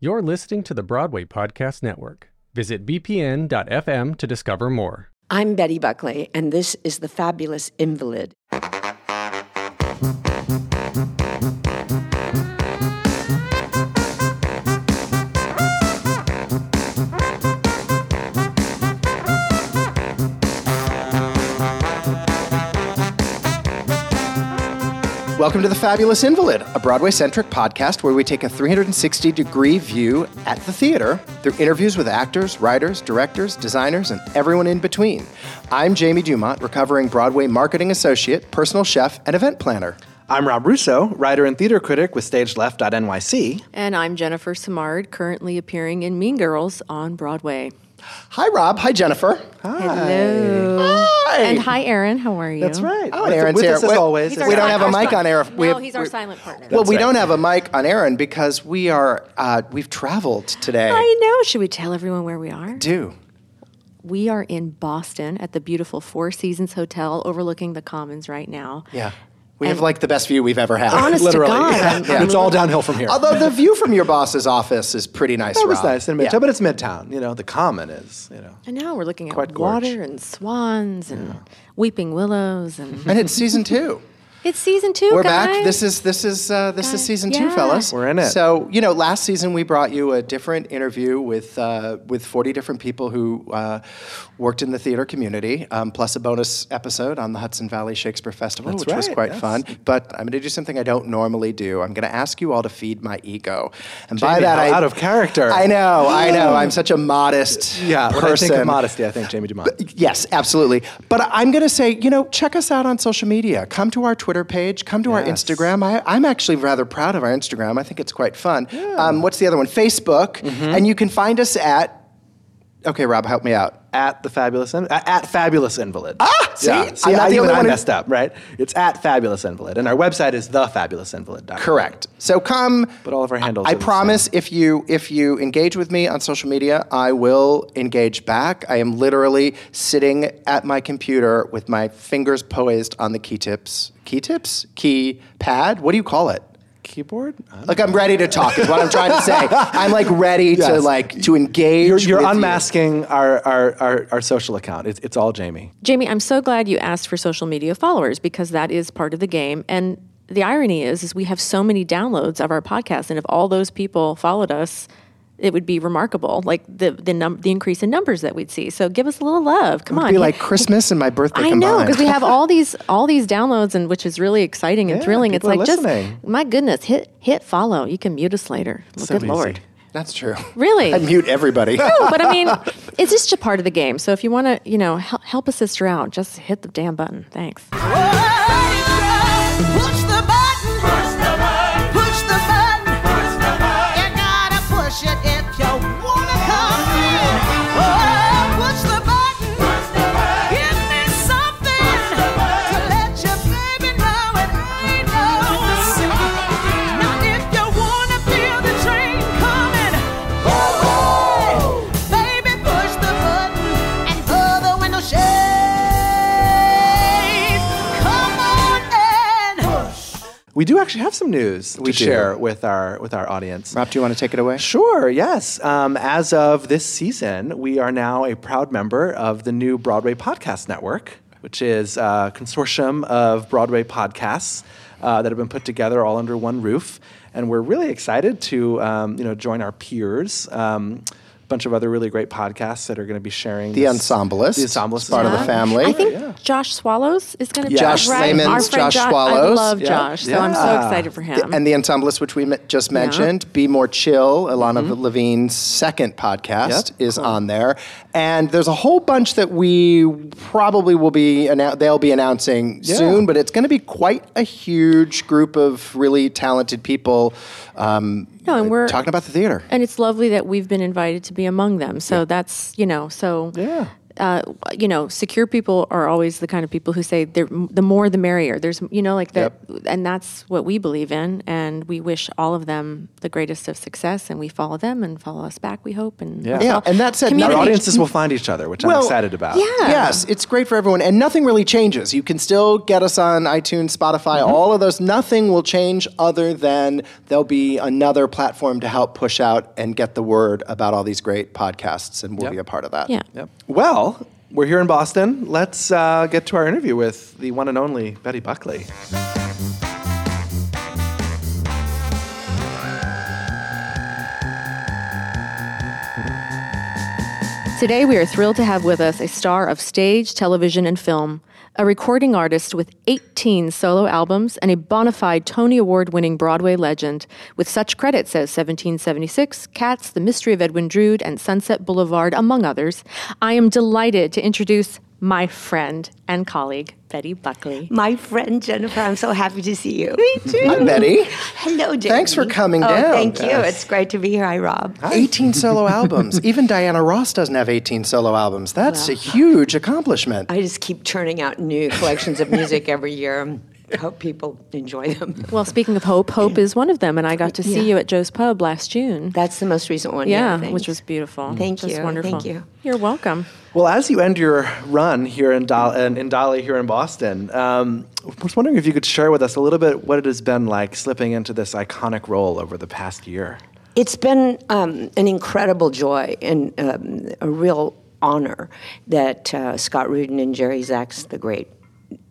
You're listening to the Broadway Podcast Network. Visit bpn.fm to discover more. I'm Betty Buckley, and this is The Fabulous Invalid. Welcome to The Fabulous Invalid, a Broadway centric podcast where we take a 360 degree view at the theater through interviews with actors, writers, directors, designers, and everyone in between. I'm Jamie Du Mont, recovering Broadway marketing associate, personal chef, and event planner. I'm Rob Russo, writer and theater critic with StageLeft.nyc. And I'm Jennifer Simard, currently appearing in Mean Girls on Broadway. Hi, Rob. Hi, Jennifer. Hello. Hi. And hi, Aaron. How are you? That's right. Oh, with, Aaron's with here. us as always. He's is our we don't have a mic on Aaron. We no, have- he's our we- silent partner. Well, we don't have a mic on Aaron because we are, uh, we've traveled today. I know. Should we tell everyone where we are? do. We are in Boston at the beautiful Four Seasons Hotel overlooking the Commons right now. Yeah. We have like the best view we've ever had. Honest Literally. to God. I'm- I'm It's all downhill from here. Although the view from your boss's office is pretty nice. that was Rob. nice in Midtown, Yeah. but it's Midtown. You know, the Common is, you know. I know. We're looking at Quite gorge. water and swans and weeping willows. And and it's season two. It's season two, We're guys. back. This is this is uh, this is Guys, season two, yeah. fellas. We're in it. So you know, last season we brought you a different interview with uh, with forty different people who uh, worked in the theater community, um, plus a bonus episode on the Hudson Valley Shakespeare Festival, That's which was quite yes. fun. But I'm going to do something I don't normally do. I'm going to ask you all to feed my ego, and by that I out of character. I know, I know. I'm such a modest Yeah, when I person. think of modesty, I think Jamie Du Mont. Yes, absolutely. But I'm going to say, you know, check us out on social media. Come to our Twitter page. Come to our Instagram. I, I'm actually rather proud of our Instagram. I think it's quite fun. Um, what's the other one? Facebook. Mm-hmm. And you can find us at. Okay, Rob, help me out. At the fabulous In- at, fabulous invalid. Ah, see? yeah. see, I'm not I the only I one who- messed up, right? It's at fabulous invalid, and our website is thefabulousinvalid.com. Correct. So come. But all of our handles I the promise if you if you engage with me on social media, I will engage back. I am literally sitting at my computer with my fingers poised on the key tips. Key tips? Key pad? What do you call it? Keyboard. I don't Like I'm ready to talk is what I'm trying to say. I'm like ready to like to engage. You're, you're with you. unmasking our, our, our, our social account. It's, it's all Jamie. Jamie, I'm so glad you asked for social media followers because that is part of the game. And the irony is, is we have so many downloads of our podcast, and if all those people followed us, it would be remarkable, like the the num- the increase in numbers that we'd see. So give us a little love. Come on. It would on, be like Christmas and my birthday I combined. know because we have all these all these downloads, and which is really exciting and Yeah, thrilling. It's like just my goodness, hit hit follow. You can mute us later. Well, So good easy. lord. That's true. Really? I'd mute everybody. No, but I mean, it's just a part of the game. So if you want to, you know, help, help a sister out, just hit the damn button. Thanks. We do actually have some news to do. share with our, with our audience. Rob, do you want to take it away? Sure, yes. Um, as of this season, we are now a proud member of the new Broadway Podcast Network, which is a consortium of Broadway podcasts uh, that have been put together all under one roof. And we're really excited to um, you know, join our peers. Um, bunch of other really great podcasts that are going to be sharing The this- Ensemblist. The Ensemblist is part of the family. I think Josh Swallows is going to Yeah. Josh right? Slayman's Our friend Josh Jo- I Swallows. love Yeah. Josh, so I'm so excited for him. And the Ensemblist, which we me- just mentioned, Be More Chill, Ilana Levine's second podcast, Mm-hmm. Yep. is on there. And there's a whole bunch that we probably will be, annou- they'll be announcing Yeah. soon, but it's going to be quite a huge group of really talented people um, No, and we're- talking about the theater. and it's lovely that we've been invited to be among them. So that's you know so Yeah. Uh, you know, secure people are always the kind of people who say they're, the more the merrier. There's, you know, like that, and that's what we believe in, and we wish all of them the greatest of success, and we follow them and follow us back. We hope, and Yeah. Yeah, and that said, Our audiences will find each other, which I'm excited about. Yeah. Yes, it's great for everyone, and nothing really changes. You can still get us on iTunes, Spotify, all of those. Nothing will change other than there'll be another platform to help push out and get the word about all these great podcasts, and we'll Yep. be a part of that. Yeah. Yep. Well, we're here in Boston. Let's uh, get to our interview with the one and only Betty Buckley. Today, we are thrilled to have with us a star of stage, television, and film, a recording artist with 18 solo albums, and a bona fide Tony Award winning Broadway legend, with such credits as 1776, Cats, The Mystery of Edwin Drood, and Sunset Boulevard, among others. I am delighted to introduce my friend and colleague, Betty Buckley. My friend Jennifer, I'm so happy to see you. Me too. Hi, Betty. Hello, Jennifer. Thanks for coming oh, down. Thank you. It's great to be here. Hi, Rob. 18 solo albums. Even Diana Ross doesn't have 18 solo albums. That's a huge accomplishment. I just keep churning out new collections of music every year. Hope people enjoy them. Well, speaking of Hope, Hope is one of them, and I got to see Yeah. you at Joe's Pub last June. That's the most recent one. yeah, thanks. which was beautiful. Thank Just you, wonderful. thank you. You're welcome. Well, as you end your run here in, Dal- in, in Dolly here in Boston, um, I was wondering if you could share with us a little bit what it has been like slipping into this iconic role over the past year. It's been um, an incredible joy and um, a real honor that uh, Scott Rudin and Jerry Zaks, the great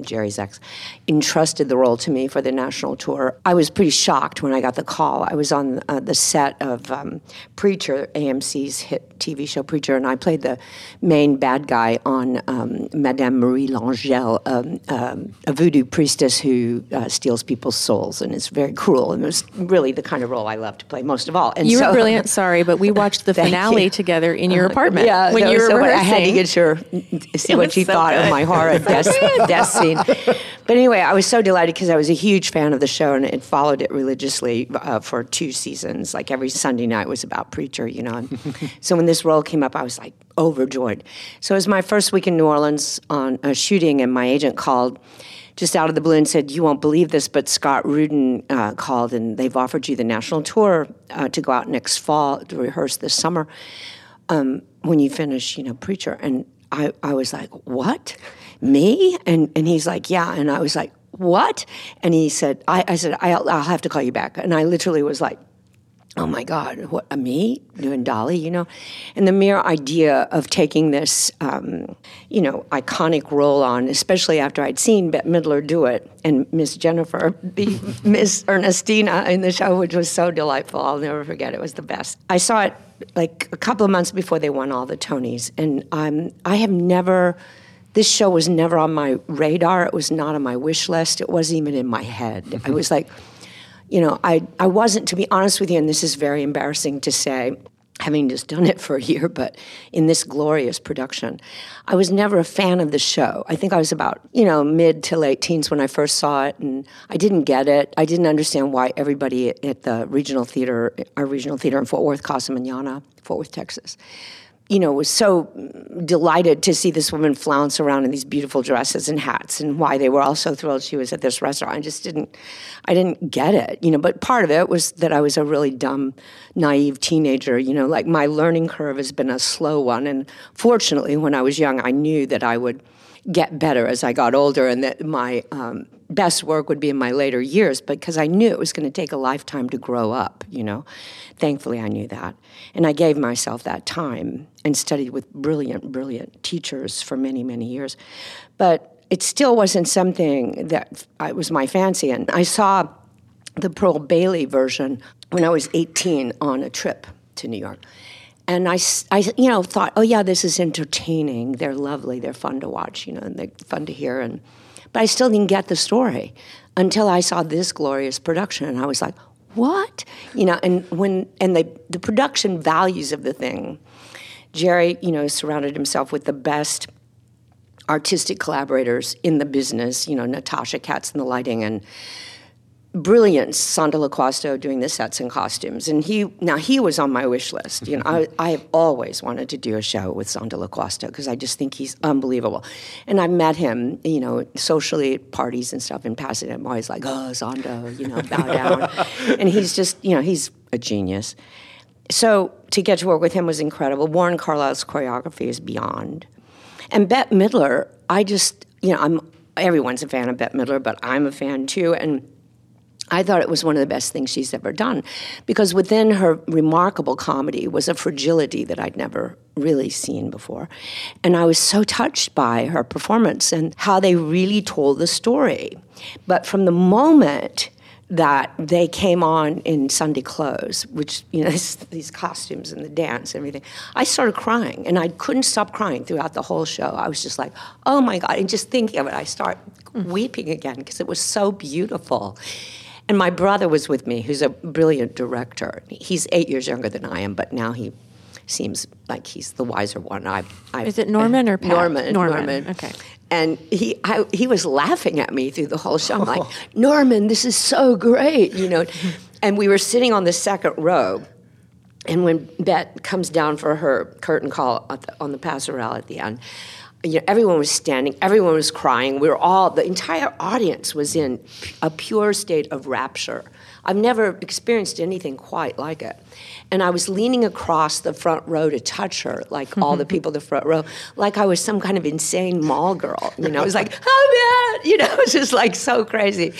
Jerry Zaks, entrusted the role to me for the national tour. I was pretty shocked when I got the call. I was on uh, the set of um, Preacher, AMC's hit TV show Preacher, and I played the main bad guy on um, Madame Marie L'Angelle, um, um, a voodoo priestess who uh, steals people's souls and is very cruel. And it was really the kind of role I love to play most of all. And You so, were brilliant. Sorry, but we watched the finale you. together in your apartment Yeah, when you were so- I had to get your see It what you so thought good. of my horror death, scene. But anyway, I was so delighted because I was a huge fan of the show and it followed it religiously uh, for two seasons. Like every Sunday night was about preacher, you know. So when this role came up, I was like overjoyed. So it was my first week in New Orleans on a shooting, and my agent called just out of the blue and said, "You won't believe this, but Scott Rudin uh, called, and they've offered you the national tour uh, to go out next fall to rehearse this summer." um, when you finish, you know, preacher. And I, I was like, what? Me? And, and he's like, yeah. And I was like, what? And he said, I, I said, I'll, I'll have to call you back. And I literally was like, oh my God, what, uh, me doing Dolly, you know? And the mere idea of taking this, um, you know, iconic role on, especially after I'd seen Bette Midler do it and Miss Jennifer be Miss Ernestina in the show, which was so delightful. I'll never forget. It was the best. I saw it like a couple of months before they won all the Tonys, and um, I have never. This show was never on my radar. It was not on my wish list. It wasn't even in my head. I was like, you know, I, I wasn't, to be honest with you, and this is very embarrassing to say, having just done it for a year, but in this glorious production, I was never a fan of the show. I think I was about, you know, mid to late teens when I first saw it, and I didn't get it. I didn't understand why everybody at, the regional theater, our regional theater in Fort Worth, Casa Manana, Fort Worth, Texas, you know, was so delighted to see this woman flounce around in these beautiful dresses and hats, and why they were all so thrilled she was at this restaurant. I just didn't, I didn't get it, you know. But part of it was that I was a really dumb, naive teenager. You know, like my learning curve has been a slow one, and fortunately, when I was young, I knew that I would get better as I got older, and that my um, best work would be in my later years because I knew it was going to take a lifetime to grow up, you know. Thankfully, I knew that. And I gave myself that time and studied with brilliant, brilliant teachers for many, many years. But it still wasn't something that I, was my fancy. And I saw the Pearl Bailey version when I was 18 on a trip to New York. And I, I, you know, thought, oh yeah, this is entertaining. They're lovely. They're fun to watch. You know, and they're fun to hear. And but I still didn't get the story until I saw this glorious production, and I was like, what? You know, and when and the the production values of the thing, Jerry, you know, surrounded himself with the best artistic collaborators in the business. You know, Natasha Katz in the lighting and brilliant Santo Loquasto doing the sets and costumes. And he now he was on my wish list. You know, I, mm-hmm. I have always wanted to do a show with Santo Loquasto because I just think he's unbelievable. And I met him, you know, socially at parties and stuff in Pasadena. I'm always like, oh, Santo, you know, bow down. and he's just, you know, he's a genius. So to get to work with him was incredible. Warren Carlyle's choreography is beyond. And Bette Midler, I just, you know, I'm everyone's a fan of Bette Midler, but I'm a fan too. And I thought it was one of the best things she's ever done because within her remarkable comedy was a fragility that I'd never really seen before. And I was so touched by her performance and how they really told the story. But from the moment that they came on in Sunday clothes, which, you know, these costumes and the dance and everything, I started crying and I couldn't stop crying throughout the whole show. I was just like, oh my God. And just thinking of it, I start weeping again because it was so beautiful. And my brother was with me, who's a brilliant director. He's eight years younger than I am, but now he seems like he's the wiser one. I, I Is it Norman or Pat? Norman? Norman, okay. And he, I, he was laughing at me through the whole show. I'm like, Norman, this is so great, you know. And we were sitting on the second row, and when Bette comes down for her curtain call at the, on the passerelle at the end, you know, everyone was standing, everyone was crying. We were all, the entire audience was in a pure state of rapture. I've never experienced anything quite like it. And I was leaning across the front row to touch her, like all the people in the front row, like I was some kind of insane mall girl. You know, it was like, oh man, you know, it was just like so crazy.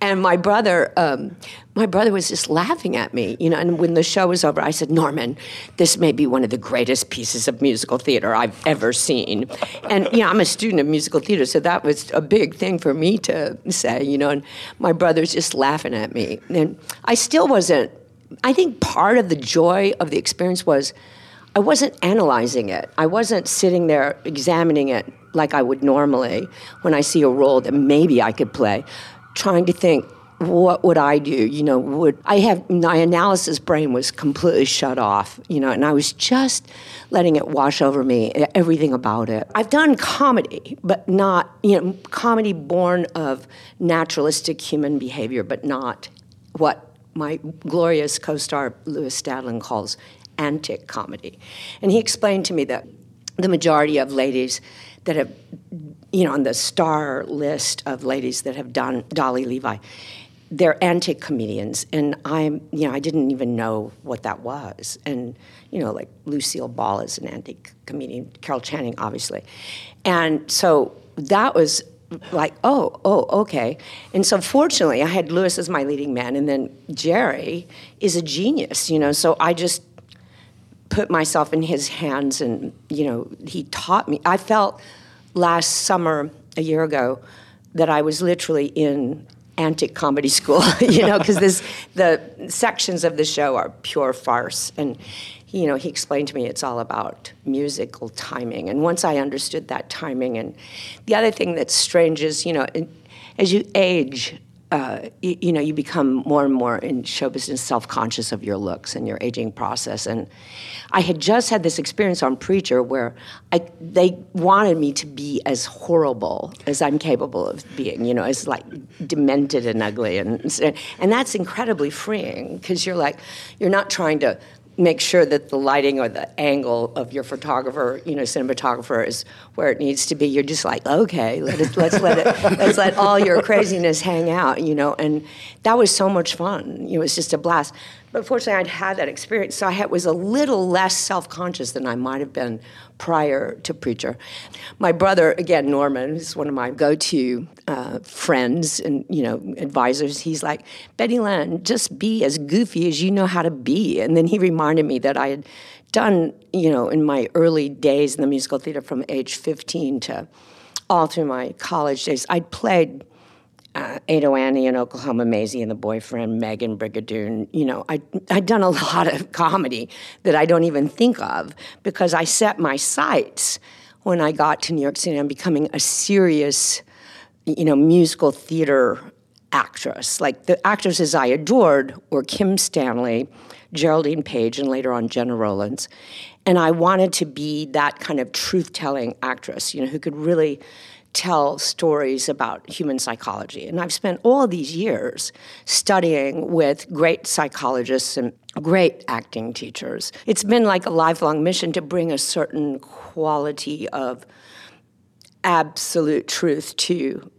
And my brother, um, my brother was just laughing at me, you know. And when the show was over, I said, Norman, this may be one of the greatest pieces of musical theater I've ever seen. And you know, I'm a student of musical theater, so that was a big thing for me to say, you know. And my brother's just laughing at me, and I still wasn't. I think part of the joy of the experience was I wasn't analyzing it. I wasn't sitting there examining it like I would normally when I see a role that maybe I could play, trying to think, what would I do? You know, would I have my analysis brain was completely shut off, you know, and I was just letting it wash over me, everything about it. I've done comedy, but not, you know, comedy born of naturalistic human behavior, but not what my glorious co-star Lewis Stadlen calls antic comedy. And he explained to me that the majority of ladies that have, you know, on the star list of ladies that have done Dolly Levi, they're antic comedians. And I'm, you know, I didn't even know what that was. And, you know, like Lucille Ball is an antic comedian, Carol Channing, obviously. And so that was like, oh, oh, okay. And so fortunately, I had Lewis as my leading man, and then Jerry is a genius, you know. So I just put myself in his hands, and you know, he taught me. I felt last summer, a year ago, that I was literally in antic comedy school, you know, because this the sections of the show are pure farce, and you know, he explained to me it's all about musical timing. And once I understood that timing, and the other thing that's strange is, you know, as you age, uh, you, you, know, you become more and more in show business self-conscious of your looks and your aging process. And I had just had this experience on Preacher where I, they wanted me to be as horrible as I'm capable of being, you know, as like demented and ugly, and and that's incredibly freeing because you're like, you're not trying to make sure that the lighting or the angle of your photographer, you know, cinematographer is where it needs to be. You're just like, okay, let it, let's let it, let's let all your craziness hang out, you know. And that was so much fun. you It was just a blast. But fortunately, I'd had that experience, so I had, was a little less self-conscious than I might have been prior to Preacher. My brother, again, Norman, who's one of my go-to uh, friends and you know advisors, he's like, Betty Lynn, just be as goofy as you know how to be. And then he reminded me that I had done, you know, in my early days in the musical theater from age 15 to all through my college days, I'd played uh, Ado Annie and Oklahoma Maisie and the boyfriend Megan Brigadoon. You know, I I'd done a lot of comedy that I don't even think of because I set my sights when I got to New York City. I'm becoming a serious, you know, musical theater actress. Like the actresses I adored were Kim Stanley, Geraldine Page, and later on Gena Rowlands. And I wanted to be that kind of truth-telling actress, you know, who could really tell stories about human psychology. And I've spent all these years studying with great psychologists and great acting teachers. It's been like a lifelong mission to bring a certain quality of absolute truth to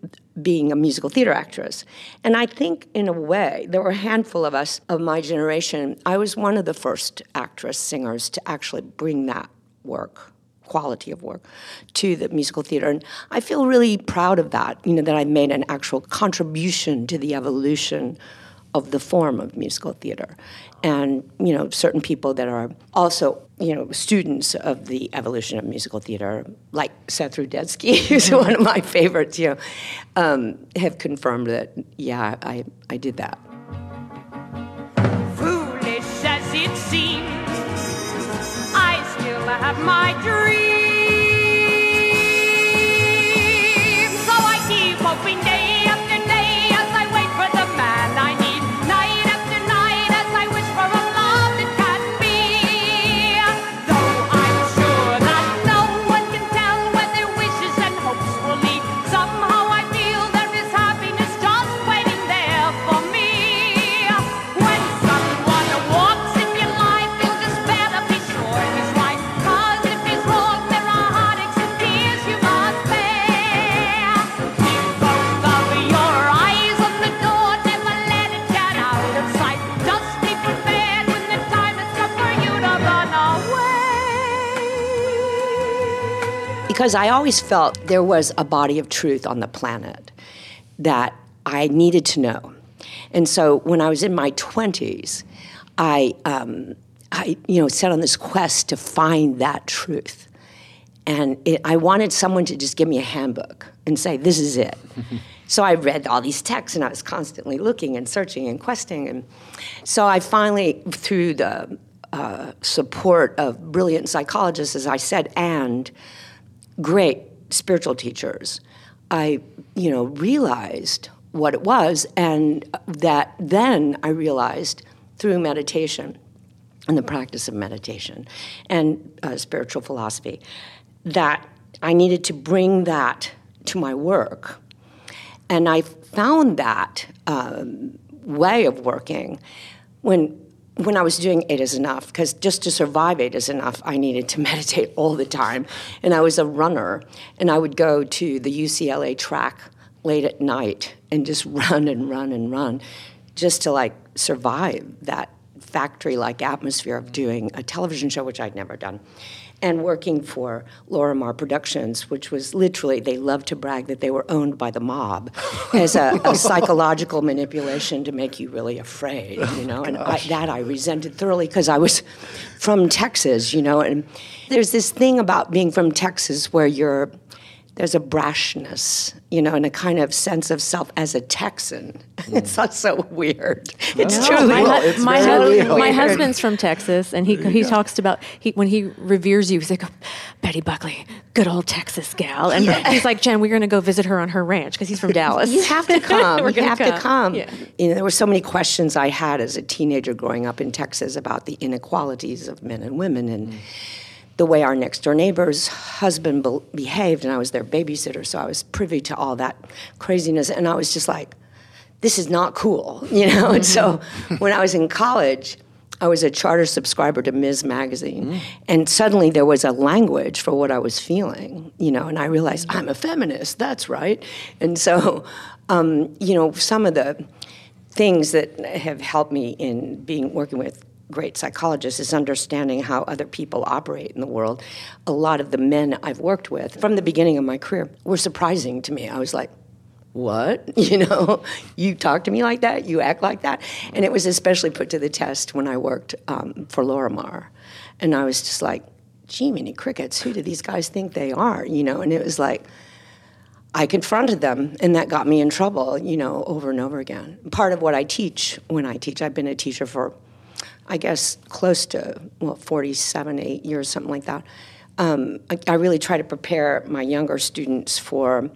being a musical theater actress. And I think, in a way, there were a handful of us of my generation. I was one of the first actress singers to actually bring that work, quality of work, to the musical theater. And I feel really proud of that, you know, that I made an actual contribution to the evolution of the form of musical theater. And, you know, certain people that are also, you know, students of the evolution of musical theater, like Seth Rudetsky, who's one of my favorites, you know, um, have confirmed that, yeah, I, I did that. Have my dreams. Because I always felt there was a body of truth on the planet that I needed to know. And so when I was in my 20s, I, um, I you know, set on this quest to find that truth. And it, I wanted someone to just give me a handbook and say, this is it. so I read all these texts and I was constantly looking and searching and questing. And so I finally, through the uh, support of brilliant psychologists, as I said, and great spiritual teachers, I, you know, realized what it was, and that then I realized through meditation and the practice of meditation and uh, spiritual philosophy that I needed to bring that to my work. And I found that um, way of working when when I was doing Eight is Enough, because just to survive Eight is Enough, I needed to meditate all the time. And I was a runner, and I would go to the UCLA track late at night and just run and run and run just to like survive that factory like atmosphere of doing a television show, which I'd never done, and working for Lorimar Productions, which was literally, they loved to brag that they were owned by the mob as a, a psychological manipulation to make you really afraid, oh you know. and I, that I resented thoroughly because I was from Texas, you know, and there's this thing about being from Texas where you're there's a brashness, you know, and a kind of sense of self as a Texan. It's not so weird. It's No, truly my, Well, it's my, very hus- real. my husband's from Texas, and he he talks about he when he reveres you. He's like oh, Betty Buckley, good old Texas gal, and he's like Jen, we're going to go visit her on her ranch because he's from Dallas. You have to come. We're you gonna have to come. Yeah. You know, there were so many questions I had as a teenager growing up in Texas about the inequalities of men and women and the way our next door neighbor's husband be- behaved. And I was their babysitter, so I was privy to all that craziness. And I was just like, this is not cool, you know? And so mm-hmm. when I was in college, I was a charter subscriber to Ms. Magazine, mm. and suddenly there was a language for what I was feeling, you know, and I realized mm. I'm a feminist, that's right. And so, um, you know, some of the things that have helped me in being working with great psychologist is understanding how other people operate in the world. A lot of the men I've worked with from the beginning of my career were surprising to me. I was like, what? You know, you talk to me like that, you act like that. And it was especially put to the test when I worked um, for Lorimar. And I was just like, gee, many crickets, who do these guys think they are? You know, and it was like, I confronted them, and that got me in trouble, you know, over and over again. Part of what I teach when I teach, I've been a teacher for, I guess, close to, well, 47, 8 years, something like that. Um, I, I really try to prepare my younger students for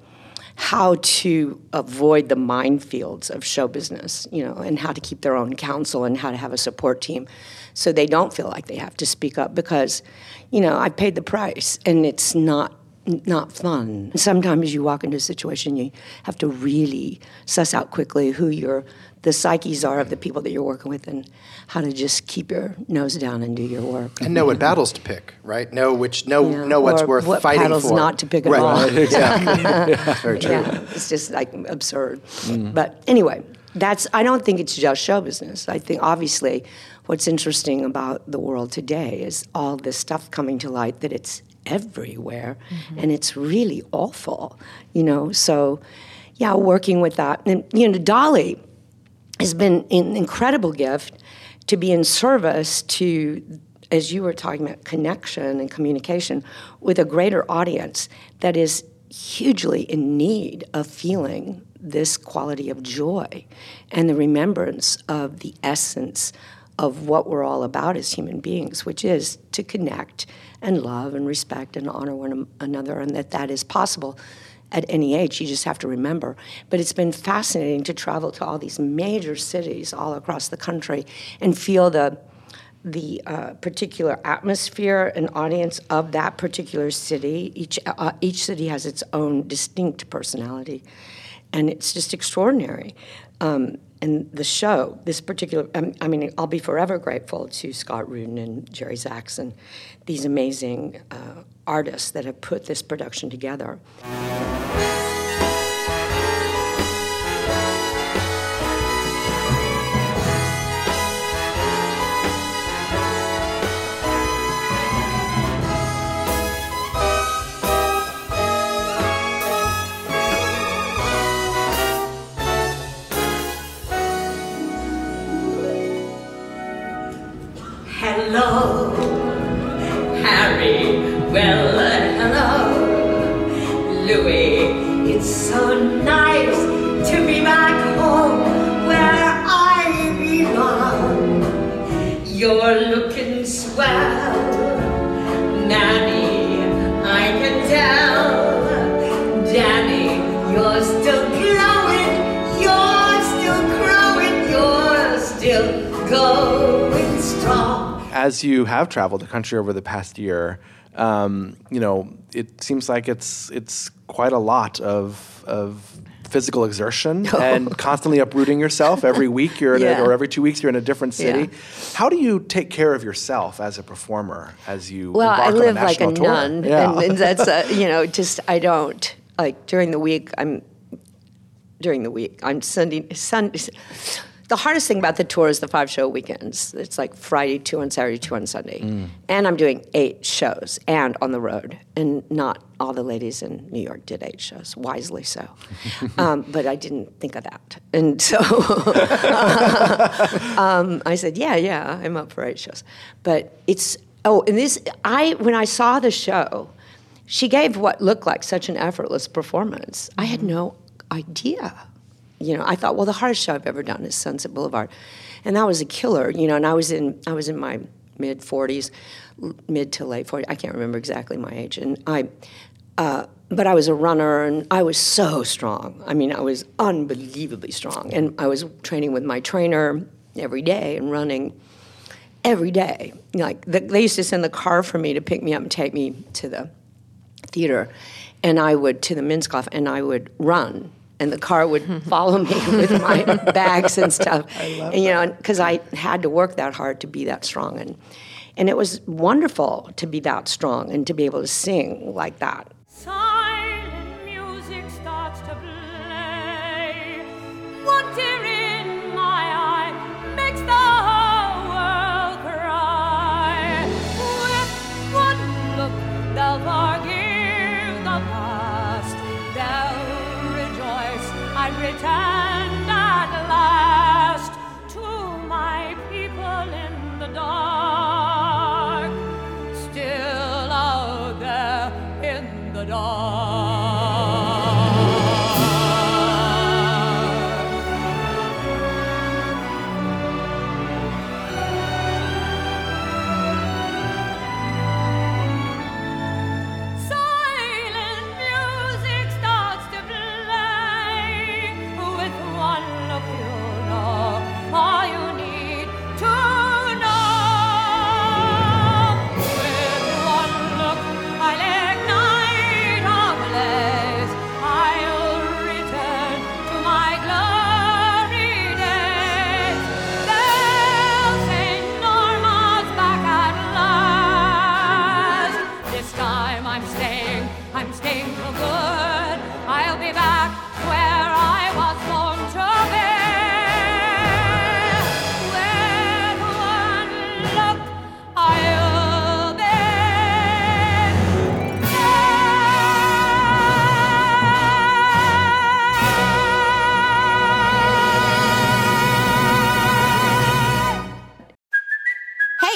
how to avoid the minefields of show business, you know, and how to keep their own counsel and how to have a support team so they don't feel like they have to speak up because, you know, I paid the price and it's not not fun. Sometimes you walk into a situation you have to really suss out quickly who your the psyches are of the people that you're working with and how to just keep your nose down and do your work. And know what battles to pick, right? Know which know Yeah, know what's or worth what fighting battles for. not to pick at right. all. Right, exactly. Very true. Yeah, it's just like absurd. Mm. But anyway, that's I don't think it's just show business. I think obviously what's interesting about the world today is all this stuff coming to light that it's everywhere mm-hmm. and it's really awful, you know. So yeah, working with that. And you know, Dolly has been an incredible gift to be in service to as you were talking about connection and communication with a greater audience that is hugely in need of feeling this quality of joy and the remembrance of the essence of what we're all about as human beings which is to connect and love and respect and honor one another and that that is possible at any age. You just have to remember. But it's been fascinating to travel to all these major cities all across the country and feel the the uh, particular atmosphere and audience of that particular city. Each uh, each city has its own distinct personality, and it's just extraordinary. Um, and the show, this particular, um, I mean, I'll be forever grateful to Scott Rudin and Jerry Zaks and these amazing uh, artists that have put this production together. So nice to be back home where I belong. You're looking swell, Nanny. I can tell, Danny. You're still glowing. You're still growing. You're still going strong. As you have traveled the country over the past year, um, you know, it seems like it's it's quite a lot of of physical exertion and constantly uprooting yourself every week you're in Yeah. a, or every two weeks you're in a different city. Yeah. How do you take care of yourself as a performer as you Well, I live a like a tour? nun, Yeah. and, and that's uh, you know just I don't like during the week. I'm during the week. I'm Sunday. Sunday. The hardest thing about the tour is the five show weekends. It's like Friday two on Saturday, two on Sunday, Mm. and I'm doing eight shows and on the road. And not all the ladies in New York did eight shows, wisely so. um, but I didn't think of that, and so um, I said, "Yeah, yeah, I'm up for eight shows." But it's oh, and this I when I saw the show, she gave what looked like such an effortless performance. I had no idea. You know, I thought, well, the hardest show I've ever done is Sunset Boulevard, and that was a killer. You know, and I was in I was in my mid 40s, mid to late 40s. I can't remember exactly my age, and I. Uh, but I was a runner and I was so strong. I mean, I was unbelievably strong. And I was training with my trainer every day and running every day. Like the, they used to send the car for me to pick me up and take me to the theater, and I would to the Minskoff, and I would run, and the car would follow me with my bags and stuff. and you know, because I had to work that hard to be that strong, and and it was wonderful to be that strong and to be able to sing like that. Silent in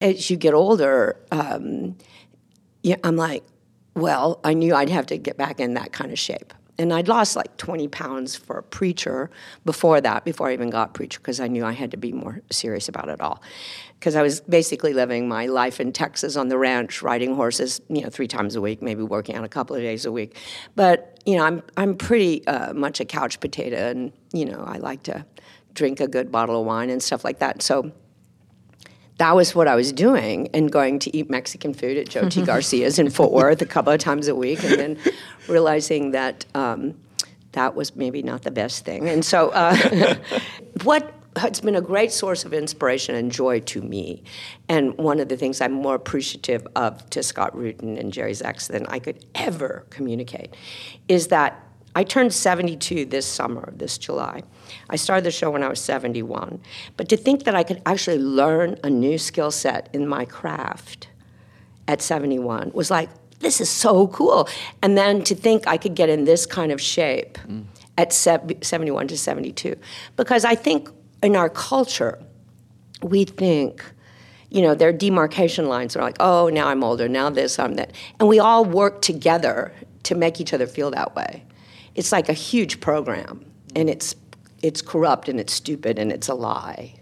as you get older, um, I'm like, well, I knew I'd have to get back in that kind of shape. And I'd lost like 20 pounds for a preacher before that, before I even got preacher, because I knew I had to be more serious about it all. Because I was basically living my life in Texas on the ranch, riding horses, you know, three times a week, maybe working out a couple of days a week. But you know, I'm I'm pretty uh, much a couch potato, and you know, I like to drink a good bottle of wine and stuff like that. So that was what I was doing and going to eat Mexican food at Joe T. Garcia's in Fort Worth a couple of times a week and then realizing that um, that was maybe not the best thing. And so, uh, what has been a great source of inspiration and joy to me, and one of the things I'm more appreciative of to Scott Rudin and Jerry Zaks than I could ever communicate, is that I turned 72 this summer, this July. I started the show when I was 71. But to think that I could actually learn a new skill set in my craft at 71 was like, this is so cool. And then to think I could get in this kind of shape mm. at 71 to 72. Because I think in our culture, we think, you know, there are demarcation lines. We're like, oh, now I'm older, now this, I'm that. And we all work together to make each other feel that way. It's like a huge program, and it's, it's corrupt and it's stupid and it's a lie.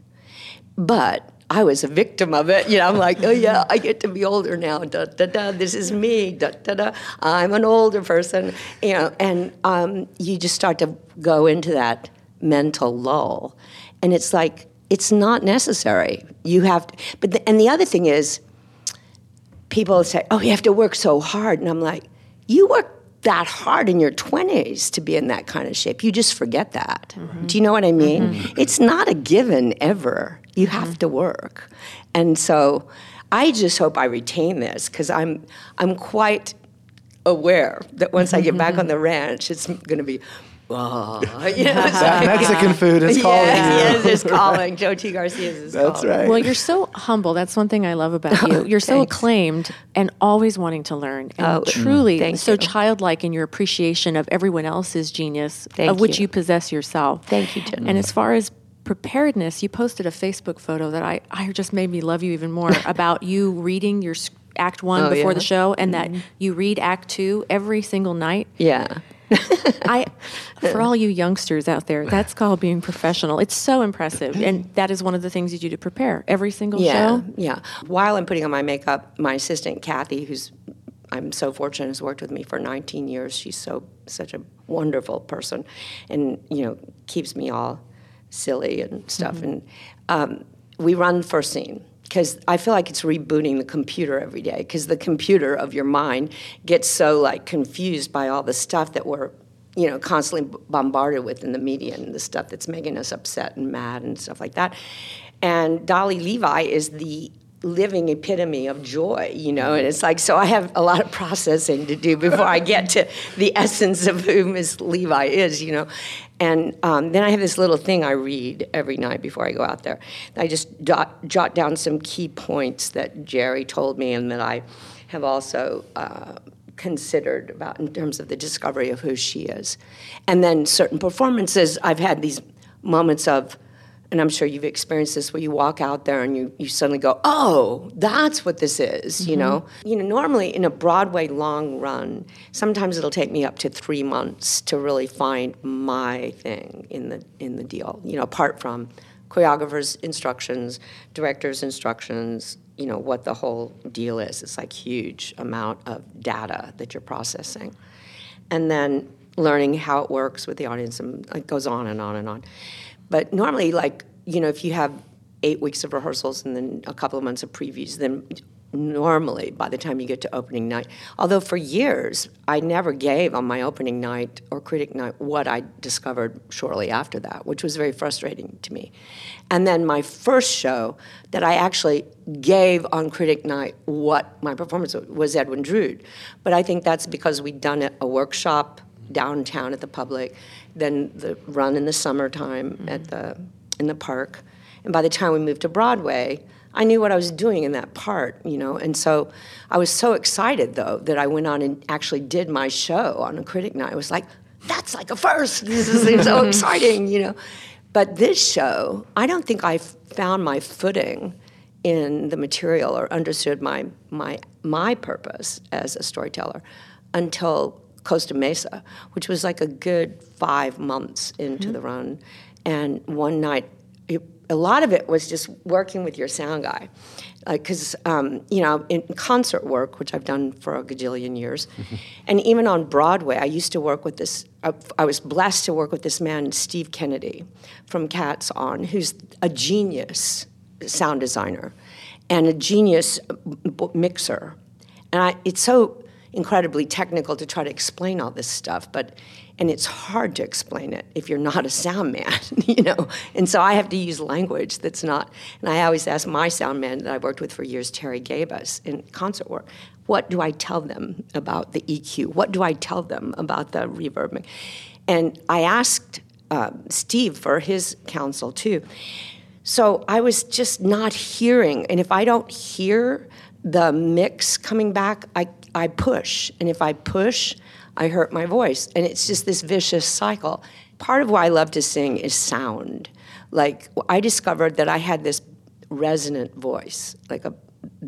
But I was a victim of it. You know, I'm like, oh yeah, I get to be older now. Da da da. This is me. Da da da. I'm an older person. You know, and um, you just start to go into that mental lull, and it's like it's not necessary. You have, to, but the, and the other thing is, people say, oh, you have to work so hard, and I'm like, you work that hard in your 20s to be in that kind of shape. You just forget that. Do you know what I mean? Mm-hmm. It's not a given ever. You have mm-hmm. to work. And so I just hope I retain this because I'm, I'm quite aware that once I get back on the ranch, it's going to be. Oh, you know, That Mexican food is calling yes, you. Yes, it's calling. Joe T. Garcia's is That's calling. right. Well, you're so humble. That's one thing I love about you. You're so Thanks. acclaimed and always wanting to learn, and Oh, truly thank so you. childlike in your appreciation of everyone else's genius, Thank of which you. you possess yourself. Thank you, Jen. And as far as preparedness, you posted a Facebook photo that I, I just made me love you even more about you reading your Act One Oh, before yeah? Mm-hmm. the show, and that you read Act Two every single night. Yeah. I, for all you youngsters out there, that's called being professional. It's so impressive, and that is one of the things you do to prepare every single Yeah, show. yeah. While I'm putting on my makeup, my assistant Kathy, who's I'm so fortunate has worked with me for 19 years. She's so such a wonderful person, and you know keeps me all silly and stuff. And um, we run first scene because I feel like it's rebooting the computer every day because the computer of your mind gets so like confused by all the stuff that we're you know constantly bombarded with in the media and the stuff that's making us upset and mad and stuff like that. And Dolly Levi is the living epitome of joy, you know, and it's like so I have a lot of processing to do before I get to the essence of who Miss Levi is, you know. And um, then I have this little thing I read every night before I go out there. I just jot, jot down some key points that Jerry told me and that I have also uh, considered about in terms of the discovery of who she is. And then certain performances, I've had these moments of, and I'm sure you've experienced this where you walk out there and you, you suddenly go, oh, that's what this is, you mm-hmm. know? You know, normally in a Broadway long run, sometimes it'll take me up to three months to really find my thing in the in the deal. You know, apart from choreographers' instructions, directors' instructions, you know, what the whole deal is. It's like huge amount of data that you're processing. And then learning how it works with the audience and it goes on and on and on. But normally, like, you know, if you have eight weeks of rehearsals and then a couple of months of previews, then normally by the time you get to opening night, although for years I never gave on my opening night or critic night what I discovered shortly after that, which was very frustrating to me. And then my first show that I actually gave on critic night what my performance was, Edwin Drood. But I think that's because we'd done a workshop downtown at the public, then the run in the summertime mm-hmm. at the in the park. And by the time we moved to Broadway, I knew what I was doing in that part, you know. And so I was so excited though that I went on and actually did my show on a critic night. I was like, that's like a first. This is so mm-hmm. exciting, you know. But this show, I don't think I found my footing in the material or understood my my my purpose as a storyteller until Costa Mesa, which was like a good five months into mm-hmm. the run. And one night, it, a lot of it was just working with your sound guy. Because, um, you know, in concert work, which I've done for a gajillion years, mm-hmm. and even on Broadway, I used to work with this, I, I was blessed to work with this man, Steve Kennedy from Cats On, who's a genius sound designer and a genius uh, b- mixer. And I, it's so incredibly technical to try to explain all this stuff, but and it's hard to explain it if you're not a sound man, you know. And so I have to use language that's not. And I always ask my sound man that I've worked with for years, Terry Gabus, in concert work, what do I tell them about the EQ? What do I tell them about the reverb? And I asked uh, Steve for his counsel too. So I was just not hearing. And if I don't hear the mix coming back, I, I push. And if I push, I hurt my voice. And it's just this vicious cycle. Part of why I love to sing is sound. Like, I discovered that I had this resonant voice, like a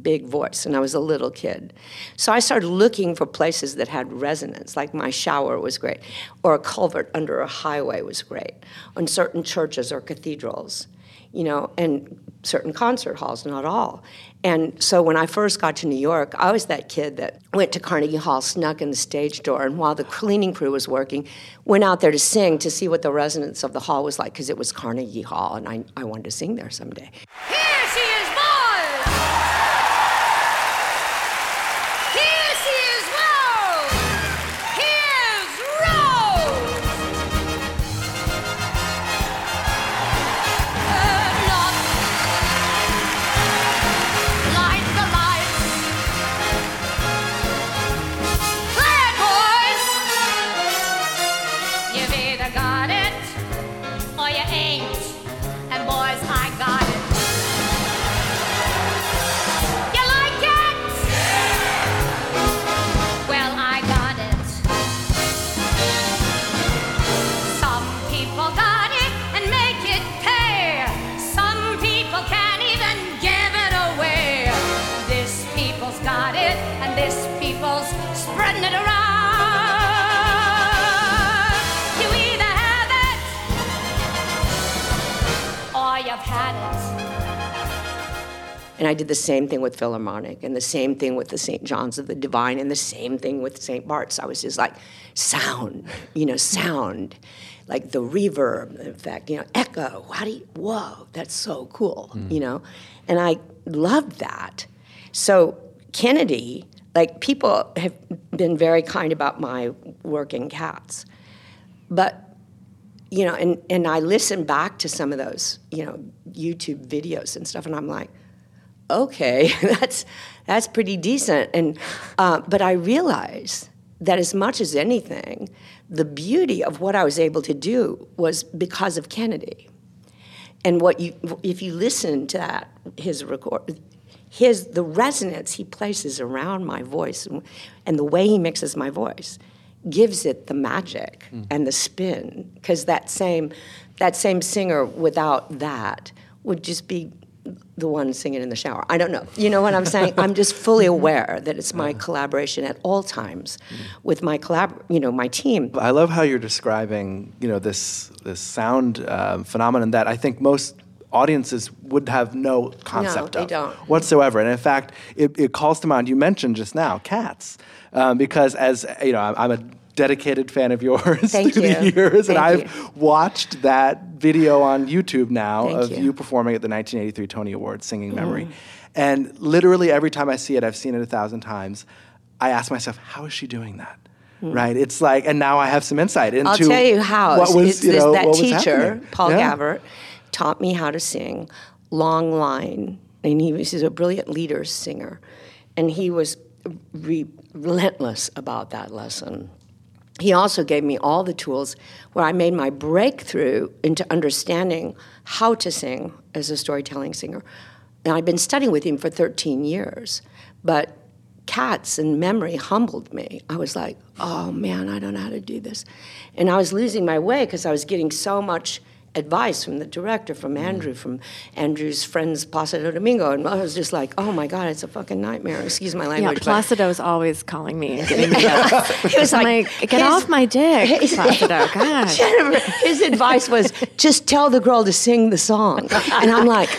big voice, and I was a little kid. So I started looking for places that had resonance, like my shower was great, or a culvert under a highway was great, on certain churches or cathedrals, you know, and certain concert halls, not all. And so when I first got to New York, I was that kid that went to Carnegie Hall, snuck in the stage door, and while the cleaning crew was working, went out there to sing to see what the resonance of the hall was like, because it was Carnegie Hall, and I, I wanted to sing there someday. Here And I did the same thing with Philharmonic, and the same thing with the St. John's of the Divine, and the same thing with St. Bart's. I was just like, sound, you know, sound, like the reverb effect, you know, echo. How do you, whoa, that's so cool, mm-hmm. you know? And I loved that. So Kennedy, like people have been very kind about my work in cats, but you know, and, and I listen back to some of those, you know, YouTube videos and stuff, and I'm like, okay, that's that's pretty decent. And uh, but I realized that as much as anything, the beauty of what I was able to do was because of Kennedy. And what you, if you listen to that, his record, his the resonance he places around my voice and, and the way he mixes my voice gives it the magic and the spin because that same that same singer without that would just be the one singing in the shower. I don't know. You know what I'm saying? I'm just fully aware that it's my collaboration at all times with my collab, you know, my team. I love how you're describing, you know, this this sound um, phenomenon that I think most audiences would have no concept they of don't. whatsoever. And in fact, it, it calls to mind, you mentioned just now, cats. Um, because as, you know, I'm, I'm a dedicated fan of yours Thank through the you. years, and I've you. watched that video on YouTube now Thank of you. you performing at the 1983 Tony Awards, singing "Memory," Mm. and literally every time I see it, I've seen it a thousand times. I ask myself, how is she doing that? Right? It's like, and now I have some insight into. Mm. I'll tell you how. What was, it's you know, that teacher. Paul Yeah. Gavert, taught me how to sing long line, and he was a brilliant lieder singer, and he was re- relentless about that lesson. He also gave me all the tools where I made my breakthrough into understanding how to sing as a storytelling singer. And I've been studying with him for 13 years, but cats and memory humbled me. I was like, oh man, I don't know how to do this. And I was losing my way because I was getting so much advice from the director, from mm. Andrew, from Andrew's friends Placido Domingo. And I was just like, oh my God, it's a fucking nightmare. Excuse my language. Yeah, language. but- Placido's always calling me and giving me that. He was like, like, get his- off my dick, Placido. God. Jennifer, his advice was just tell the girl to sing the song. And I'm like,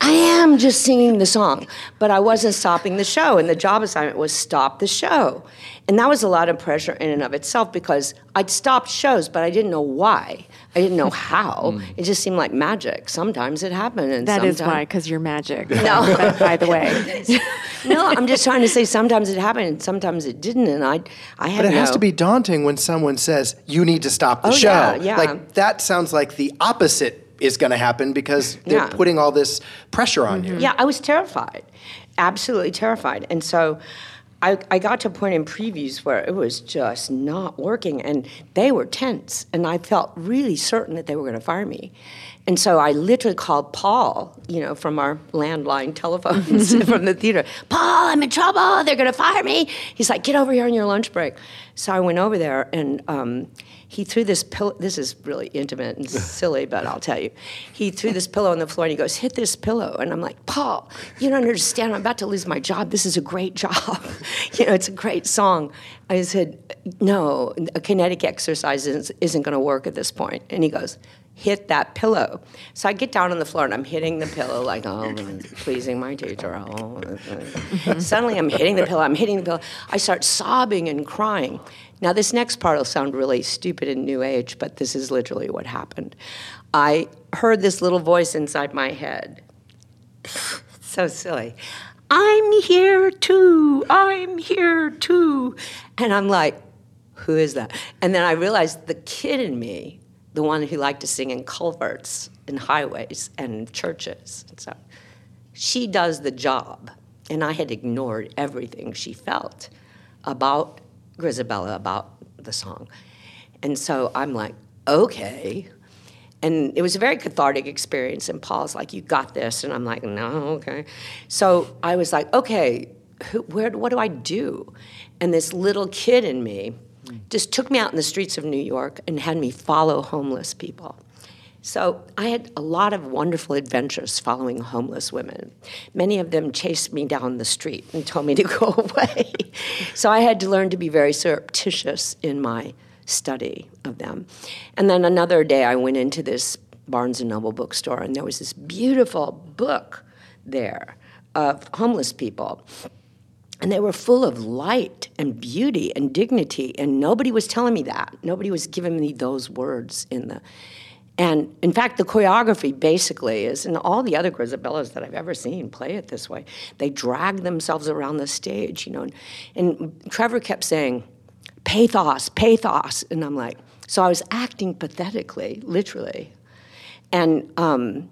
I am just singing the song. But I wasn't stopping the show. And the job assignment was stop the show. And that was a lot of pressure in and of itself because I'd stopped shows, but I didn't know why. I didn't know how. Hmm. It just seemed like magic. Sometimes it happened. And That is sometime- why, because you're magic. No. By, by the way. no, I'm just trying to say sometimes it happened and sometimes it didn't. And I, I had But it has to be daunting when someone says, you need to stop the Oh, show. yeah, yeah. Like, that sounds like the opposite is going to happen because they're Yeah. putting all this pressure on you. Yeah, I was terrified, absolutely terrified. And so I, I got to a point in previews where it was just not working, and they were tense, and I felt really certain that they were going to fire me. And so I literally called Paul, you know, from our landline telephones from the theater. Paul, I'm in trouble. They're going to fire me. He's like, get over here on your lunch break. So I went over there, and um, he threw this pillow. This is really intimate and silly, but I'll tell you. He threw this pillow on the floor, and he goes, hit this pillow. And I'm like, Paul, you don't understand. I'm about to lose my job. This is a great job. you know, it's a great song. I said, no, a kinetic exercise isn't, isn't going to work at this point. And he goes, hit that pillow. So I get down on the floor and I'm hitting the pillow like, oh, pleasing my teacher. Oh. Suddenly I'm hitting the pillow, I'm hitting the pillow. I start sobbing and crying. Now, this next part will sound really stupid and new age, but this is literally what happened. I heard this little voice inside my head. so silly. I'm here too. I'm here too. And I'm like, who is that? And then I realized the kid in me, the one who liked to sing in culverts and highways and churches. And so she does the job. And I had ignored everything she felt about Grisabella, about the song. And so I'm like, okay. And it was a very cathartic experience. And Paul's like, you got this. And I'm like, no, okay. So I was like, okay, who, where, what do I do? And this little kid in me just took me out in the streets of New York and had me follow homeless people. So I had a lot of wonderful adventures following homeless women. Many of them chased me down the street and told me to go away. so I had to learn to be very surreptitious in my study of them. And then another day I went into this Barnes and Noble bookstore and there was this beautiful book there of homeless people. And they were full of light and beauty and dignity, and nobody was telling me that. Nobody was giving me those words in the. And in fact, the choreography basically is, and all the other Grisabellas that I've ever seen play it this way, they drag themselves around the stage, you know. And, and Trevor kept saying, pathos, pathos. And I'm like, so I was acting pathetically, literally. And um,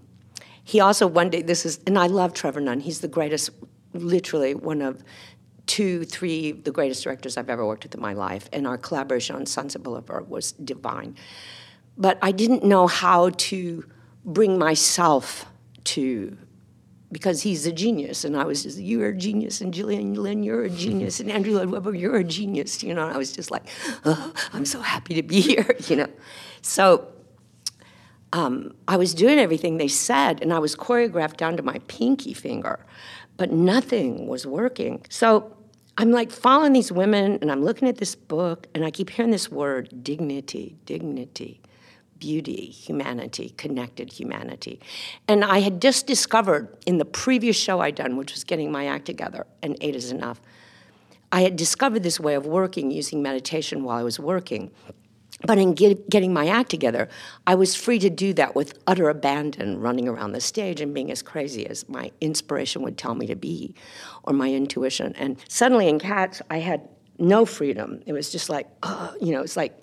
he also one day, this is, and I love Trevor Nunn. He's the greatest, literally one of two, three, the greatest directors I've ever worked with in my life. And our collaboration on Sunset Boulevard was divine. But I didn't know how to bring myself to because he's a genius, and I was just, you're a genius, and Gillian Lynne, you're a genius, and Andrew Lloyd Webber, you're a genius, you know. And I was just like, oh, I'm so happy to be here, you know. So um, I was doing everything they said, and I was choreographed down to my pinky finger, but nothing was working. So I'm like following these women, and I'm looking at this book, and I keep hearing this word dignity, dignity, beauty, humanity, connected humanity. And I had just discovered in the previous show I'd done, which was Getting My Act Together, and Eight is Enough, I had discovered this way of working using meditation while I was working. But in get, getting my act together, I was free to do that with utter abandon, running around the stage and being as crazy as my inspiration would tell me to be, or my intuition. And suddenly in Cats, I had no freedom. It was just like, you know, it's like,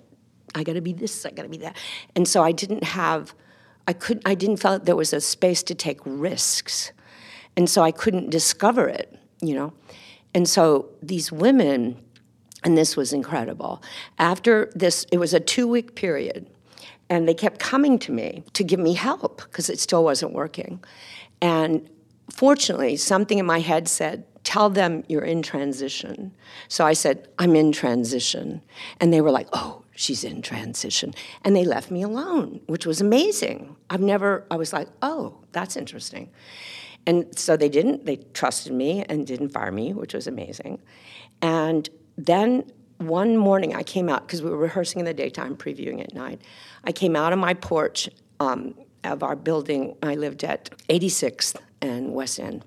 I got to be this, I got to be that. And so I didn't have, I couldn't, I didn't feel there was a space to take risks, and so I couldn't discover it, you know. And so these women and this was incredible. After this, it was a two week period, and they kept coming to me to give me help because it still wasn't working. And fortunately, something in my head said, Tell them you're in transition. So I said, I'm in transition. And they were like, Oh, she's in transition. And they left me alone, which was amazing. I've never, I was like, Oh, that's interesting. And so they didn't, they trusted me and didn't fire me, which was amazing. And then one morning I came out because we were rehearsing in the daytime, previewing at night. I came out of my porch um, of our building. I lived at 86th and West End.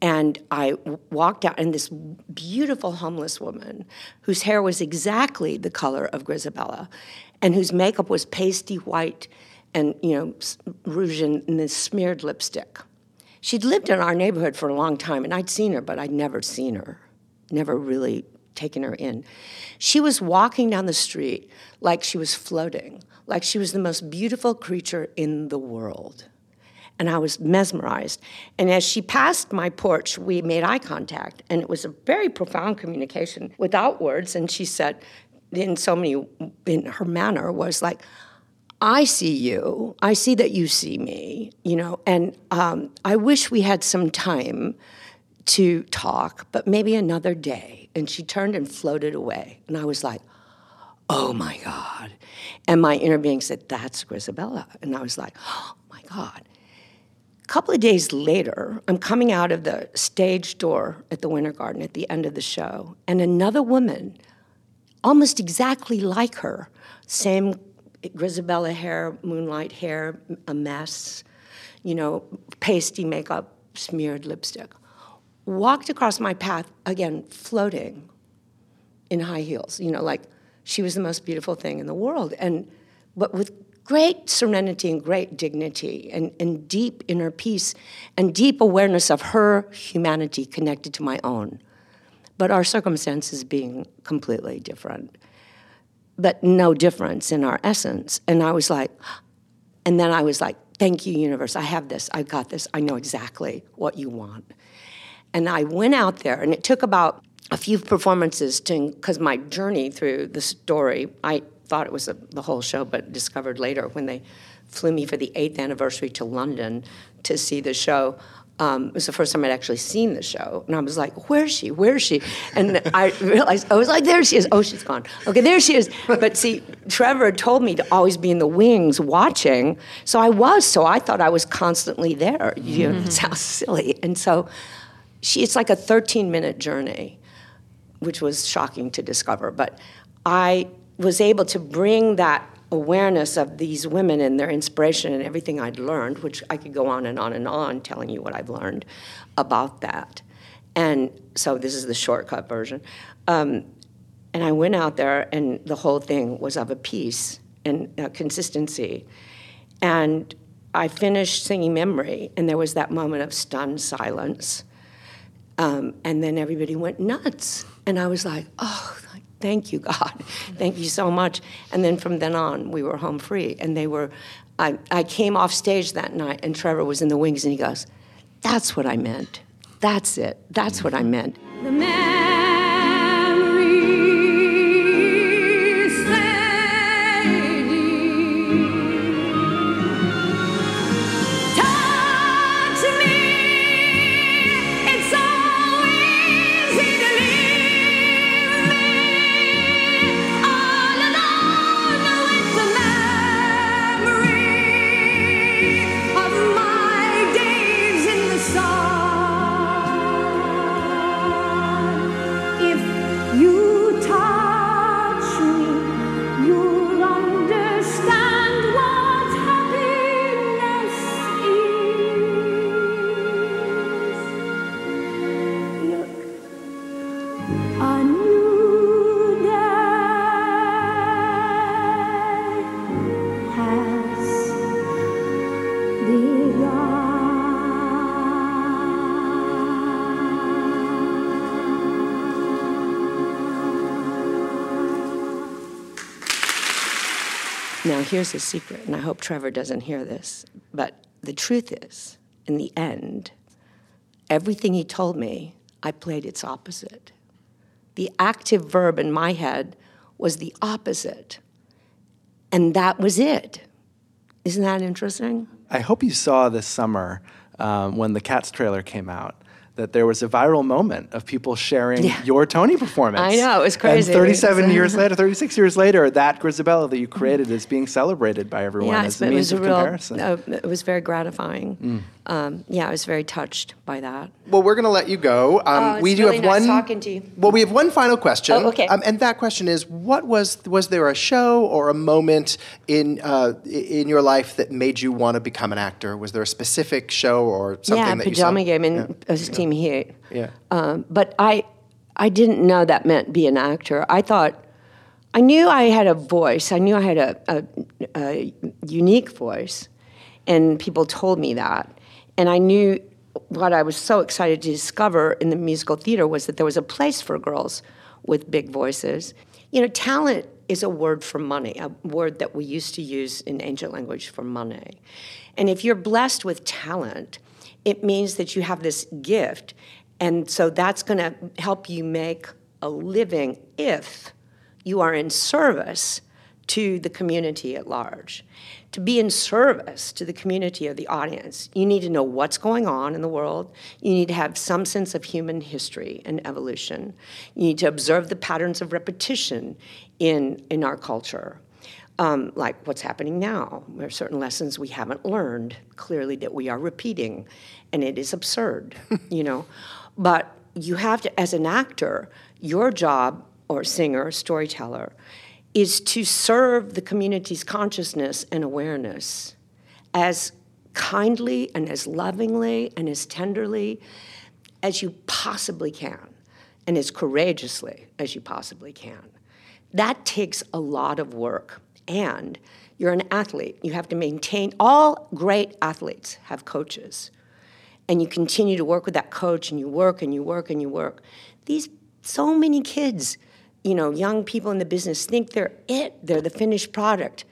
And I walked out, and this beautiful homeless woman, whose hair was exactly the color of Grisabella, and whose makeup was pasty white and, you know, rouge and, and this smeared lipstick. She'd lived in our neighborhood for a long time, and I'd seen her, but I'd never seen her, never really taken her in. She was walking down the street like she was floating, like she was the most beautiful creature in the world. And I was mesmerized. And as she passed my porch, we made eye contact, and it was a very profound communication without words. And she said, in so many, in her manner, was like, I see you. I see that you see me, you know, and um, I wish we had some time to talk, but maybe another day. And she turned and floated away. And I was like, oh my God. And my inner being said, that's Grisabella. And I was like, oh my God. A couple of days later, I'm coming out of the stage door at the Winter Garden at the end of the show, and another woman, almost exactly like her, same Grisabella hair, moonlight hair, a mess, you know, pasty makeup, smeared lipstick, walked across my path again, floating in high heels, you know, like she was the most beautiful thing in the world. And but with great serenity and great dignity and, and deep inner peace and deep awareness of her humanity connected to my own. But our circumstances being completely different. But no difference in our essence. And I was like, and then I was like, thank you, universe. I have this. I've got this. I know exactly what you want. And I went out there, and it took about a few performances to, because my journey through the story, I thought it was a, the whole show, but discovered later when they flew me for the eighth anniversary to London to see the show. Um, it was the first time I'd actually seen the show, and I was like, "Where's she? Where's she?" And I realized I was like, "There she is! Oh, she's gone. Okay, there she is." But see, Trevor told me to always be in the wings watching, so I was. So I thought I was constantly there. You know, it sounds silly, and so she. It's like a 13 minute journey, which was shocking to discover. But I was able to bring that awareness of these women and their inspiration and everything I'd learned, which I could go on and on and on telling you what I've learned about that. And so this is the shortcut version. Um, and I went out there, and the whole thing was of a piece and uh, consistency. And I finished singing Memory, and there was that moment of stunned silence. Um, and then everybody went nuts. And I was like, oh, thank you, God. Thank you so much. And then from then on, we were home free. And they were, I, I came off stage that night, and Trevor was in the wings, and he goes, That's what I meant. That's it. That's what I meant. Now, here's a secret, and I hope Trevor doesn't hear this, but the truth is, in the end, everything he told me, I played its opposite. The active verb in my head was the opposite. And that was it. Isn't that interesting? I hope you saw this summer um, when the Cats trailer came out that there was a viral moment of people sharing Yeah. your Tony performance. I know, it was crazy. And 37 years later, 36 years later, that Grisabella that you created is being celebrated by everyone yeah, as a means of real. comparison. Uh, it was very gratifying. Um, yeah, I was very touched by that. Well, we're going to let you go. Um, Oh, we do really have nice one. talking to you. Well, we have one final question. Oh, okay. Um, and that question is: What was was there a show or a moment in uh, in your life that made you want to become an actor? Was there a specific show or something yeah, that you saw? pajama game and Steam Heat. Yeah. Um, but I, I didn't know that meant be an actor. I thought, I knew I had a voice. I knew I had a, a, a unique voice, and people told me that. And I knew what I was so excited to discover in the musical theater was that there was a place for girls with big voices. You know, talent is a word for money, a word that we used to use in ancient language for money. And if you're blessed with talent, it means that you have this gift. And so that's going to help you make a living if you are in service to the community at large. To be in service to the community or the audience, you need to know what's going on in the world. You need to have some sense of human history and evolution. You need to observe the patterns of repetition in, in our culture. Um, like what's happening now. There are certain lessons we haven't learned clearly that we are repeating, and it is absurd, you know. But you have to, as an actor, your job, or singer, storyteller, is to serve the community's consciousness and awareness as kindly and as lovingly and as tenderly as you possibly can, and as courageously as you possibly can. That takes a lot of work. And you're an athlete. You have to maintain, all great athletes have coaches. And you continue to work with that coach, and you work and you work and you work. These, so many kids, you know, young people in the business think they're it, they're the finished product.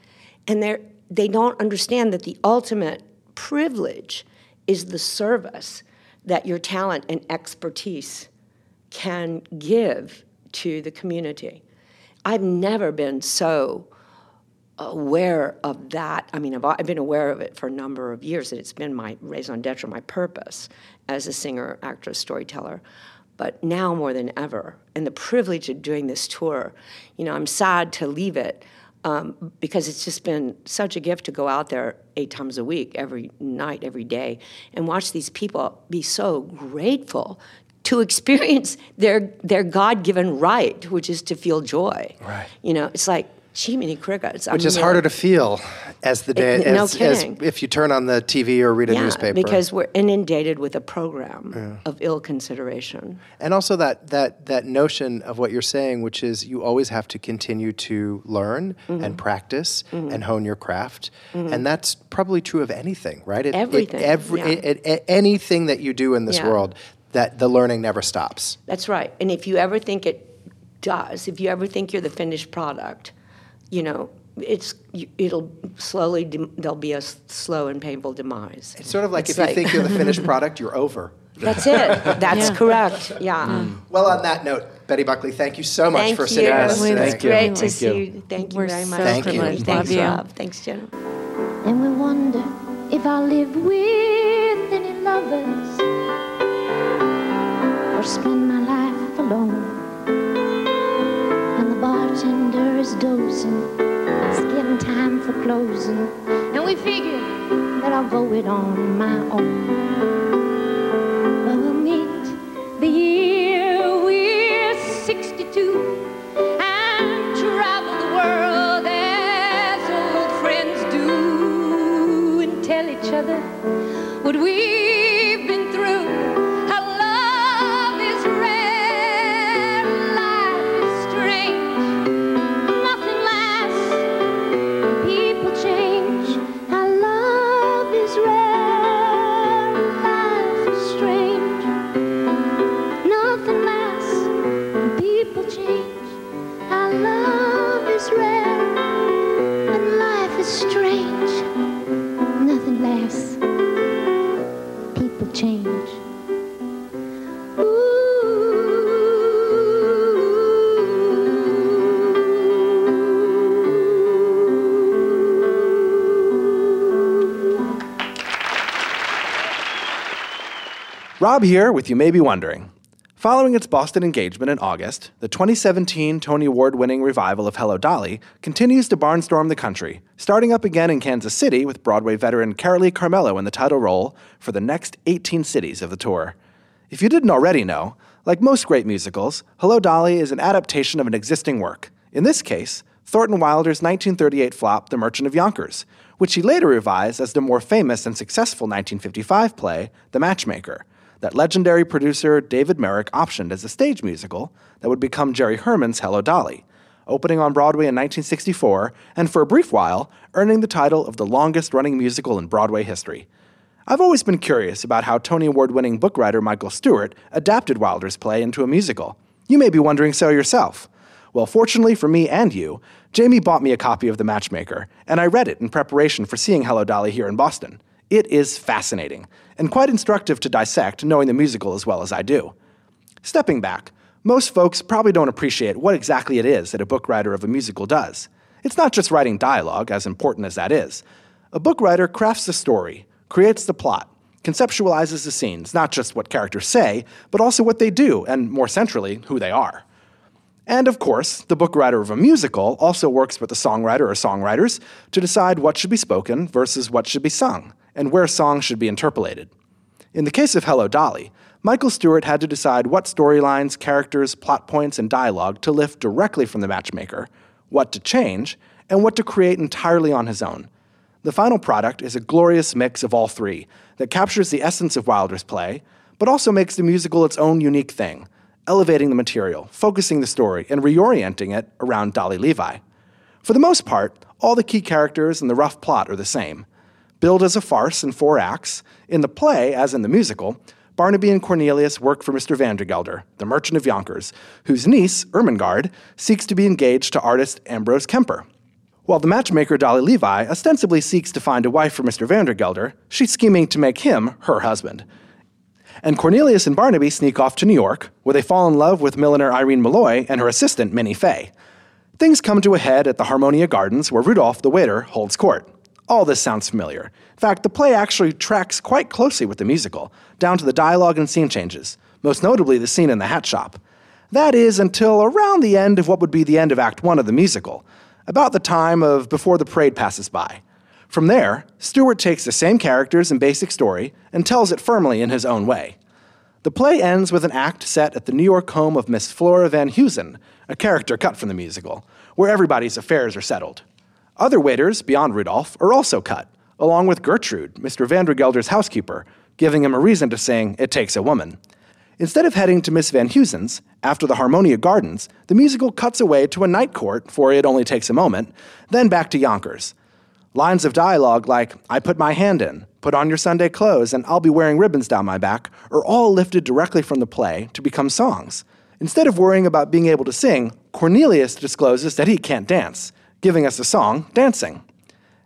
And they're, they don't understand that the ultimate privilege is the service that your talent and expertise can give to the community. I've never been so aware of that. I mean, I've, I've been aware of it for a number of years, and it's been my raison d'etre, my purpose as a singer, actress, storyteller. But now more than ever, and the privilege of doing this tour, you know, I'm sad to leave it um, because it's just been such a gift to go out there eight times a week, every night, every day, and watch these people be so grateful to experience their their God given right, which is to feel joy. Right. You know, it's like Jiminy Crickets. Which is harder to feel as the day, It- no as, as kidding. if you turn on the TV or read a yeah, newspaper. because we're inundated with a program of ill consideration. and also that that that notion of what you're saying, which is you always have to continue to learn Mm-hmm. and practice and hone your craft, and that's probably true of anything, right? It, Everything, It, every, yeah. it- anything that you do in this Yeah. world, that the learning never stops. That's right. And if you ever think it does, if you ever think you're the finished product, you know, it's it'll slowly dem- there'll be a slow and painful demise. It's sort of like It's if you think you're the finished product, you're over. That's it. That's correct. Yeah. Mm. Mm. Well, on that note, Betty Buckley, thank you so much Thank for you. sitting with us It was today. You. great to Thank see you. you. Thank you We're very so much. Thank you. privileged. Thanks, Love you. Rob. Thanks, Jenna. And we wonder if I'll live with any lovers or spend my life alone. Is dozing, it's getting time for closing. And we figure that I'll go it on my own. But we'll meet the year we're 62 and travel the world as old friends do and tell each other what we've Rob here with You May Be Wondering. Following its Boston engagement in August, the 2017 Tony Award winning revival of Hello Dolly continues to barnstorm the country, starting up again in Kansas City with Broadway veteran Carolee Carmello in the title role for the next 18 cities of the tour. If you didn't already know, like most great musicals, Hello Dolly is an adaptation of an existing work. In this case, Thornton Wilder's 1938 flop, The Merchant of Yonkers, which he later revised as the more famous and successful 1955 play, The Matchmaker that legendary producer David Merrick optioned as a stage musical that would become Jerry Herman's Hello Dolly, opening on Broadway in 1964 and for a brief while earning the title of the longest running musical in Broadway history. I've always been curious about how Tony Award winning book writer Michael Stewart adapted Wilder's play into a musical. You may be wondering so yourself. Well, fortunately for me and you, Jamie bought me a copy of The Matchmaker, and I read it in preparation for seeing Hello Dolly here in Boston. It is fascinating, and quite instructive to dissect, knowing the musical as well as I do. Stepping back, most folks probably don't appreciate what exactly it is that a book writer of a musical does. It's not just writing dialogue, as important as that is. A book writer crafts the story, creates the plot, conceptualizes the scenes, not just what characters say, but also what they do, and more centrally, who they are. And of course, the book writer of a musical also works with the songwriter or songwriters to decide what should be spoken versus what should be sung and where songs should be interpolated. In the case of Hello Dolly, Michael Stewart had to decide what storylines, characters, plot points, and dialogue to lift directly from the matchmaker, what to change, and what to create entirely on his own. The final product is a glorious mix of all three that captures the essence of Wilder's play, but also makes the musical its own unique thing, elevating the material, focusing the story, and reorienting it around Dolly Levi. For the most part, all the key characters and the rough plot are the same. Billed as a farce in four acts, in the play, as in the musical, Barnaby and Cornelius work for Mr. Vandergelder, the merchant of Yonkers, whose niece, Ermengarde, seeks to be engaged to artist Ambrose Kemper. While the matchmaker Dolly Levi ostensibly seeks to find a wife for Mr. Vandergelder, she's scheming to make him her husband. And Cornelius and Barnaby sneak off to New York, where they fall in love with milliner Irene Molloy and her assistant, Minnie Fay. Things come to a head at the Harmonia Gardens, where Rudolph, the waiter, holds court. All this sounds familiar. In fact, the play actually tracks quite closely with the musical, down to the dialogue and scene changes, most notably the scene in the hat shop. That is until around the end of what would be the end of Act One of the musical, about the time of before the parade passes by. From there, Stewart takes the same characters and basic story and tells it firmly in his own way. The play ends with an act set at the New York home of Miss Flora Van Huysen, a character cut from the musical, where everybody's affairs are settled. Other waiters, beyond Rudolph, are also cut, along with Gertrude, Mr. Vandergelder's housekeeper, giving him a reason to sing, It Takes a Woman. Instead of heading to Miss Van Huysen's, after the Harmonia Gardens, the musical cuts away to a night court for It Only Takes a Moment, then back to Yonkers. Lines of dialogue like, I put my hand in, put on your Sunday clothes, and I'll be wearing ribbons down my back, are all lifted directly from the play to become songs. Instead of worrying about being able to sing, Cornelius discloses that he can't dance giving us the song Dancing.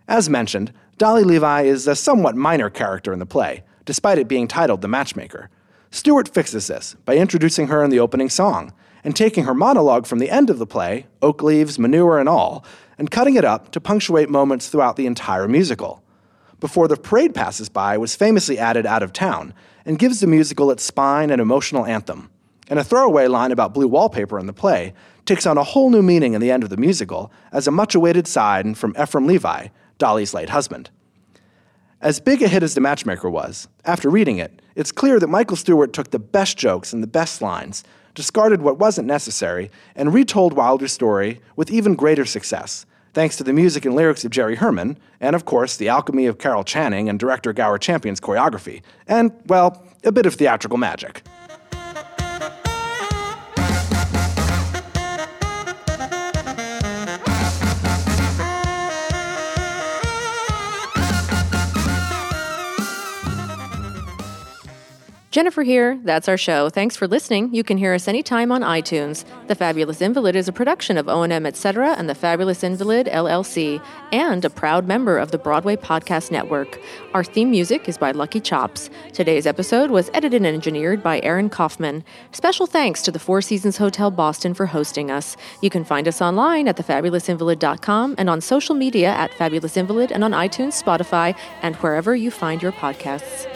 As mentioned, Dolly Levi is a somewhat minor character in the play, despite it being titled The Matchmaker. Stewart fixes this by introducing her in the opening song and taking her monologue from the end of the play, oak leaves, manure, and all, and cutting it up to punctuate moments throughout the entire musical. Before the parade passes by was famously added out of town and gives the musical its spine and emotional anthem. And a throwaway line about blue wallpaper in the play takes on a whole new meaning in the end of the musical as a much awaited sign from Ephraim Levi, Dolly's late husband. As big a hit as The Matchmaker was, after reading it, it's clear that Michael Stewart took the best jokes and the best lines, discarded what wasn't necessary, and retold Wilder's story with even greater success, thanks to the music and lyrics of Jerry Herman, and of course, the alchemy of Carol Channing and director Gower Champion's choreography, and, well, a bit of theatrical magic. Jennifer here. That's our show. Thanks for listening. You can hear us anytime on iTunes. The Fabulous Invalid is a production of O&M Etc. and the Fabulous Invalid LLC, and a proud member of the Broadway Podcast Network. Our theme music is by Lucky Chops. Today's episode was edited and engineered by Aaron Kaufman. Special thanks to the Four Seasons Hotel Boston for hosting us. You can find us online at thefabulousinvalid.com and on social media at Fabulous Invalid and on iTunes, Spotify, and wherever you find your podcasts.